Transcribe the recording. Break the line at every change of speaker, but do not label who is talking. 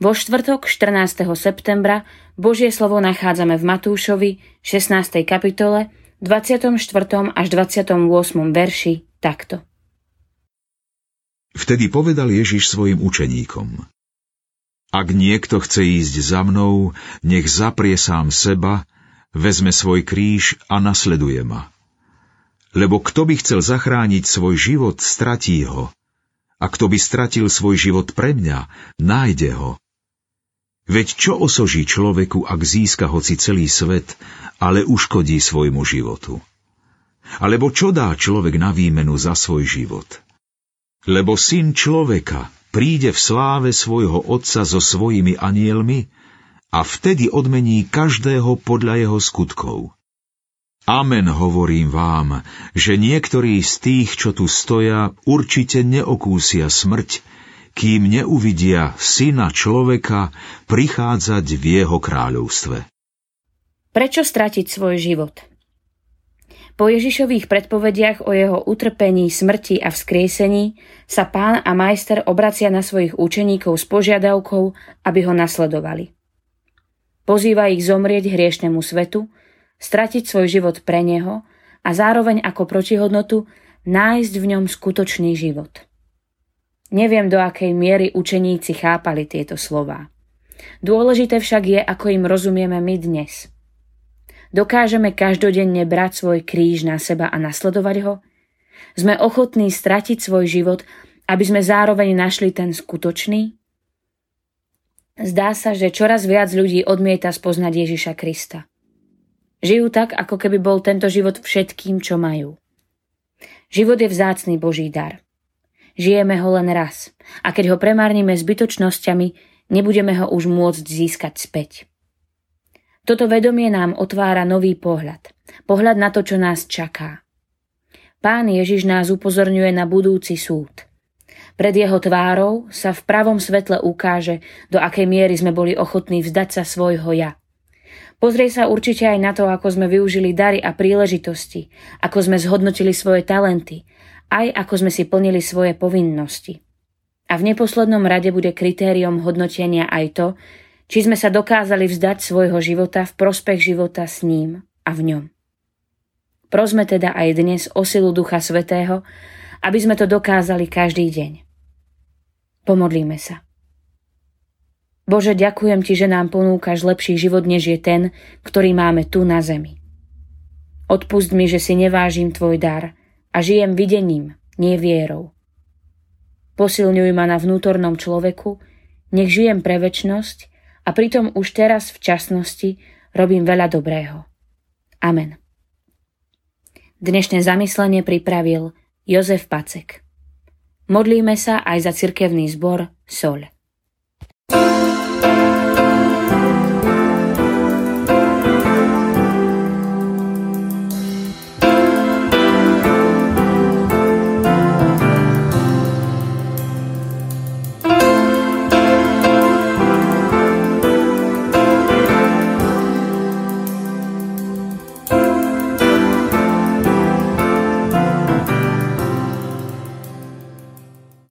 Vo štvrtok 14. septembra Božie slovo nachádzame v Matúšovi 16. kapitole 24. až 28. verši takto.
Vtedy povedal Ježiš svojim učeníkom. Ak niekto chce ísť za mnou, nech zaprie sám seba, vezme svoj kríž a nasleduje ma. Lebo kto by chcel zachrániť svoj život, stratí ho. A kto by stratil svoj život pre mňa, nájde ho. Veď čo osoží človeku, ak získa hoci celý svet, ale uškodí svojmu životu? Alebo čo dá človek na výmenu za svoj život? Lebo syn človeka príde v sláve svojho Otca so svojimi anielmi a vtedy odmení každého podľa jeho skutkov. Amen hovorím vám, že niektorí z tých, čo tu stoja, určite neokúsia smrť, kým neuvidia syna človeka prichádzať v jeho kráľovstve.
Prečo stratiť svoj život? Po Ježišových predpovediach o jeho utrpení, smrti a vzkriesení sa pán a majster obracia na svojich učeníkov s požiadavkou, aby ho nasledovali. Pozýva ich zomrieť hriešnemu svetu, stratiť svoj život pre neho a zároveň ako protihodnotu nájsť v ňom skutočný život. Neviem, do akej miery učeníci chápali tieto slová. Dôležité však je, ako im rozumieme my dnes – Dokážeme každodenne brať svoj kríž na seba a nasledovať ho? Sme ochotní stratiť svoj život, aby sme zároveň našli ten skutočný? Zdá sa, že čoraz viac ľudí odmieta spoznať Ježiša Krista. Žijú tak, ako keby bol tento život všetkým, čo majú. Život je vzácný Boží dar. Žijeme ho len raz a keď ho premárnime zbytočnosťami, nebudeme ho už môcť získať späť. Toto vedomie nám otvára nový pohľad. Pohľad na to, čo nás čaká. Pán Ježiš nás upozorňuje na budúci súd. Pred jeho tvárou sa v pravom svetle ukáže, do akej miery sme boli ochotní vzdať sa svojho ja. Pozrie sa určite aj na to, ako sme využili dary a príležitosti, ako sme zhodnotili svoje talenty, aj ako sme si plnili svoje povinnosti. A v neposlednom rade bude kritériom hodnotenia aj to, či sme sa dokázali vzdať svojho života v prospech života s ním a v ňom. Prosme teda aj dnes o silu Ducha Svetého, aby sme to dokázali každý deň. Pomodlíme sa. Bože, ďakujem Ti, že nám ponúkaš lepší život, než je ten, ktorý máme tu na zemi. Odpust mi, že si nevážim Tvoj dar a žijem videním, nie vierou. Posilňuj ma na vnútornom človeku, nech žijem pre väčnosť a pritom už teraz v časnosti robím veľa dobrého. Amen. Dnešné zamyslenie pripravil Jozef Pacek. Modlíme sa aj za cirkevný zbor you